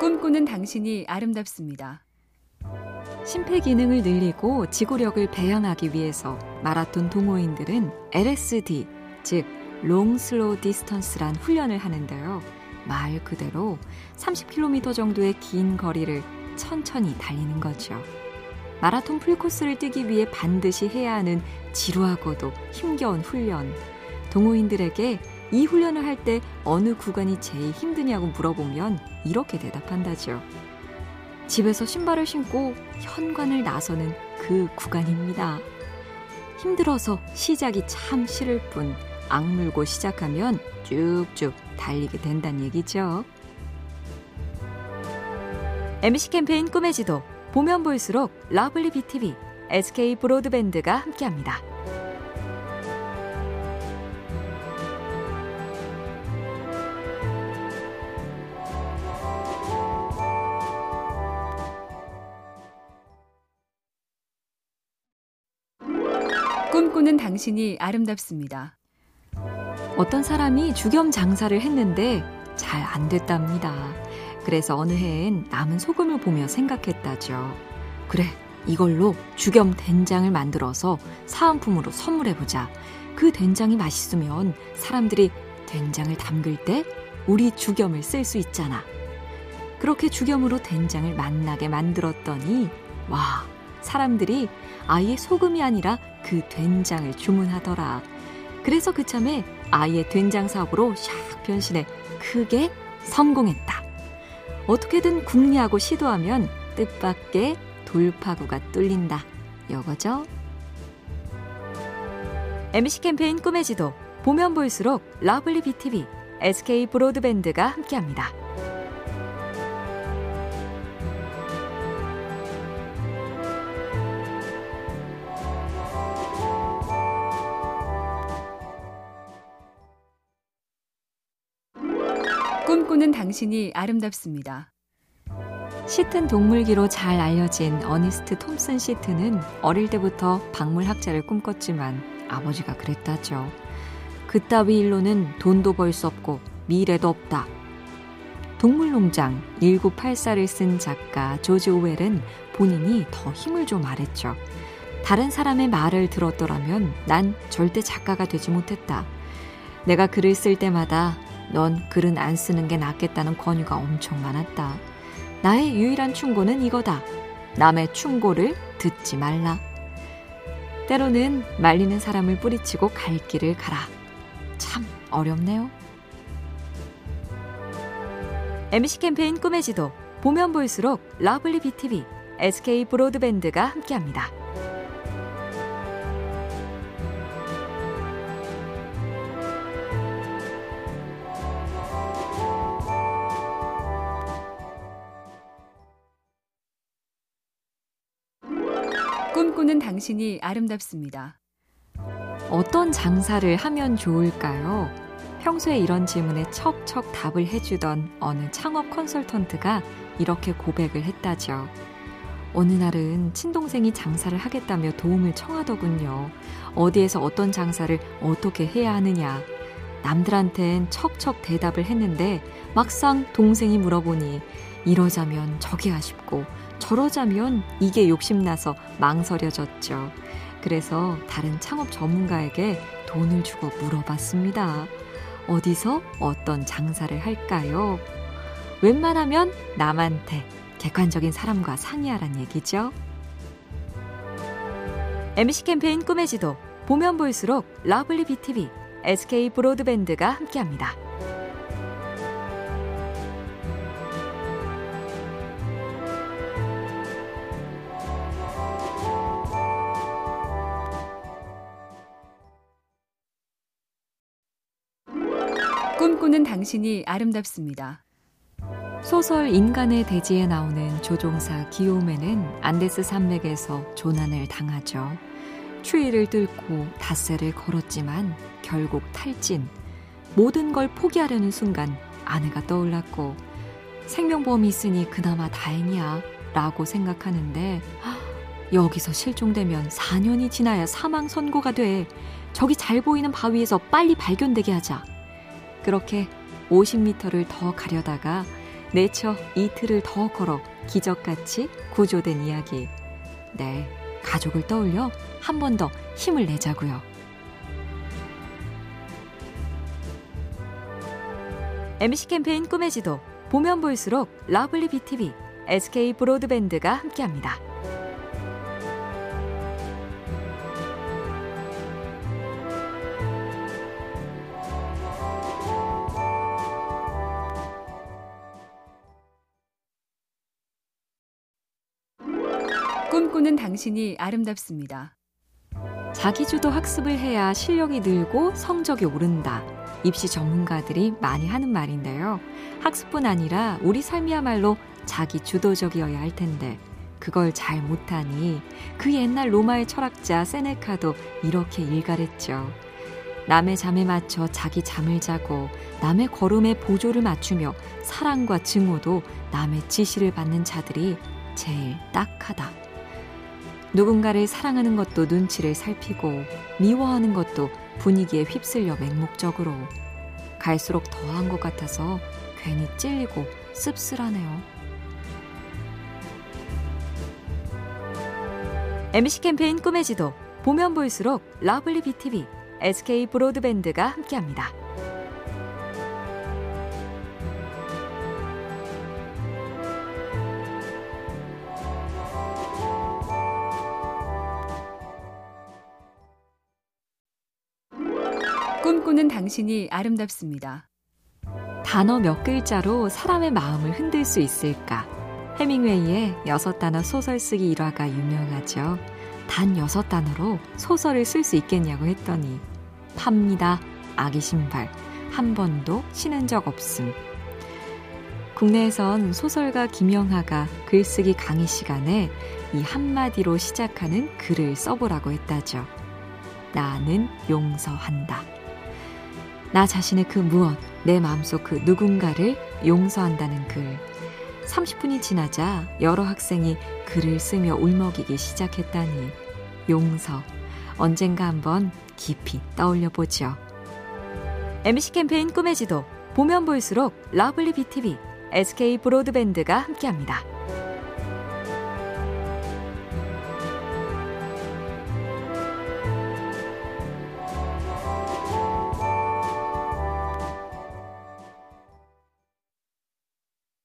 꿈꾸는 당신이 아름답습니다. 심폐기능을 늘리고 지구력을 배양하기 위해서 마라톤 동호인들은 LSD, 즉 long slow distance란 훈련을 하는데요. 말 그대로 30km 정도의 긴 거리를 천천히 달리는 거죠. 마라톤 풀코스를 뛰기 위해 반드시 해야 하는 지루하고도 힘겨운 훈련. 동호인들에게 이 훈련을 할 때 어느 구간이 제일 힘드냐고 물어보면 이렇게 대답한다죠. 집에서 신발을 신고 현관을 나서는 그 구간입니다. 힘들어서 시작이 참 싫을 뿐 악물고 시작하면 쭉쭉 달리게 된다는 얘기죠. MC 캠페인 꿈의 지도 보면 볼수록 lovely BTV, SK 브로드밴드가 함께합니다. 꿈꾸는 당신이 아름답습니다. 어떤 사람이 주겸 장사를 했는데 잘 안 됐답니다. 그래서 어느 해엔 남은 소금을 보며 생각했다죠. 그래, 이걸로 주겸 된장을 만들어서 사은품으로 선물해보자. 그 된장이 맛있으면 사람들이 된장을 담글 때 우리 주겸을 쓸 수 있잖아. 그렇게 주겸으로 된장을 만나게 만들었더니, 와, 사람들이 아예 소금이 아니라 그 된장을 주문하더라. 그래서 그참에 아예 된장 사업으로 샥 변신해 크게 성공했다. 어떻게든 궁리하고 시도하면 뜻밖의 돌파구가 뚫린다. 요거죠? MC 캠페인 꿈의 지도 보면 볼수록 lovely BTV, SK 브로드밴드가 함께합니다. 꿈꾸는 당신이 아름답습니다. 시튼 동물기로 잘 알려진 어니스트 톰슨 시트는 어릴 때부터 박물학자를 꿈꿨지만 아버지가 그랬다죠. 그따위 일로는 돈도 벌 수 없고 미래도 없다. 동물농장 1984를 쓴 작가 조지 오웰은 본인이 더 힘을 좀 말했죠. 다른 사람의 말을 들었더라면 난 절대 작가가 되지 못했다. 내가 글을 쓸 때마다 넌 글은 안 쓰는 게 낫겠다는 권유가 엄청 많았다. 나의 유일한 충고는 이거다. 남의 충고를 듣지 말라. 때로는 말리는 사람을 뿌리치고 갈 길을 가라. 참 어렵네요. MC 캠페인 꿈의 지도 보면 볼수록 lovely BTV, SK 브로드밴드가 함께합니다. 꿈꾸는 당신이 아름답습니다. 어떤 장사를 하면 좋을까요? 평소에 이런 질문에 척척 답을 해주던 어느 창업 컨설턴트가 이렇게 고백을 했다죠. 어느 날은 친동생이 장사를 하겠다며 도움을 청하더군요. 어디에서 어떤 장사를 어떻게 해야 하느냐. 남들한텐 척척 대답을 했는데 막상 동생이 물어보니 이러자면 저기 아쉽고 저러자면 이게 욕심나서 망설여졌죠. 그래서 다른 창업 전문가에게 돈을 주고 물어봤습니다. 어디서 어떤 장사를 할까요? 웬만하면 남한테 객관적인 사람과 상의하란 얘기죠. MBC 캠페인 꿈의 지도 보면 볼수록 러블리 BTV, SK 브로드밴드가 함께합니다. 꿈꾸는 당신이 아름답습니다. 소설 인간의 대지에 나오는 조종사 기요메는 안데스 산맥에서 조난을 당하죠. 추위를 뚫고 닷새를 걸었지만 결국 탈진. 모든 걸 포기하려는 순간 아내가 떠올랐고 생명보험이 있으니 그나마 다행이야 라고 생각하는데 여기서 실종되면 4년이 지나야 사망 선고가 돼. 저기 잘 보이는 바위에서 빨리 발견되게 하자. 그렇게 50m를 더 가려다가 내쳐 이틀을 더 걸어 기적같이 구조된 이야기. 네, 가족을 떠올려 한 번 더 힘을 내자고요. MBC 캠페인 꿈의 지도 보면 볼수록 러블리 BTV, SK 브로드밴드가 함께합니다. 꿈꾸는 당신이 아름답습니다. 자기주도 학습을 해야 실력이 늘고 성적이 오른다. 입시 전문가들이 많이 하는 말인데요. 학습뿐 아니라 우리 삶이야말로 자기 주도적이어야 할 텐데 그걸 잘 못하니 그 옛날 로마의 철학자 세네카도 이렇게 일갈했죠. 남의 잠에 맞춰 자기 잠을 자고 남의 걸음에 보조를 맞추며 사랑과 증오도 남의 지시를 받는 자들이 제일 딱하다. 누군가를 사랑하는 것도 눈치를 살피고 미워하는 것도 분위기에 휩쓸려 맹목적으로 갈수록 더한 것 같아서 괜히 찔리고 씁쓸하네요. MBC 캠페인 꿈의 지도 보면 볼수록 러블리 BTV, SK 브로드밴드가 함께합니다. 꿈꾸는 당신이 아름답습니다. 단어 몇 글자로 사람의 마음을 흔들 수 있을까? 해밍웨이의 여섯 단어 소설 쓰기 일화가 유명하죠. 단 여섯 단어로 소설을 쓸 수 있겠냐고 했더니 팝니다. 아기 신발. 한 번도 신은 적 없음. 국내에선 소설가 김영하가 글쓰기 강의 시간에 이 한마디로 시작하는 글을 써보라고 했다죠. 나는 용서한다. 나 자신의 그 무엇, 내 마음속 그 누군가를 용서한다는 글. 30분이 지나자 여러 학생이 글을 쓰며 울먹이기 시작했다니 용서. 언젠가 한번 깊이 떠올려 보죠. MBC 캠페인 꿈의 지도 보면 볼수록 러블리 BTV, SK 브로드밴드가 함께합니다.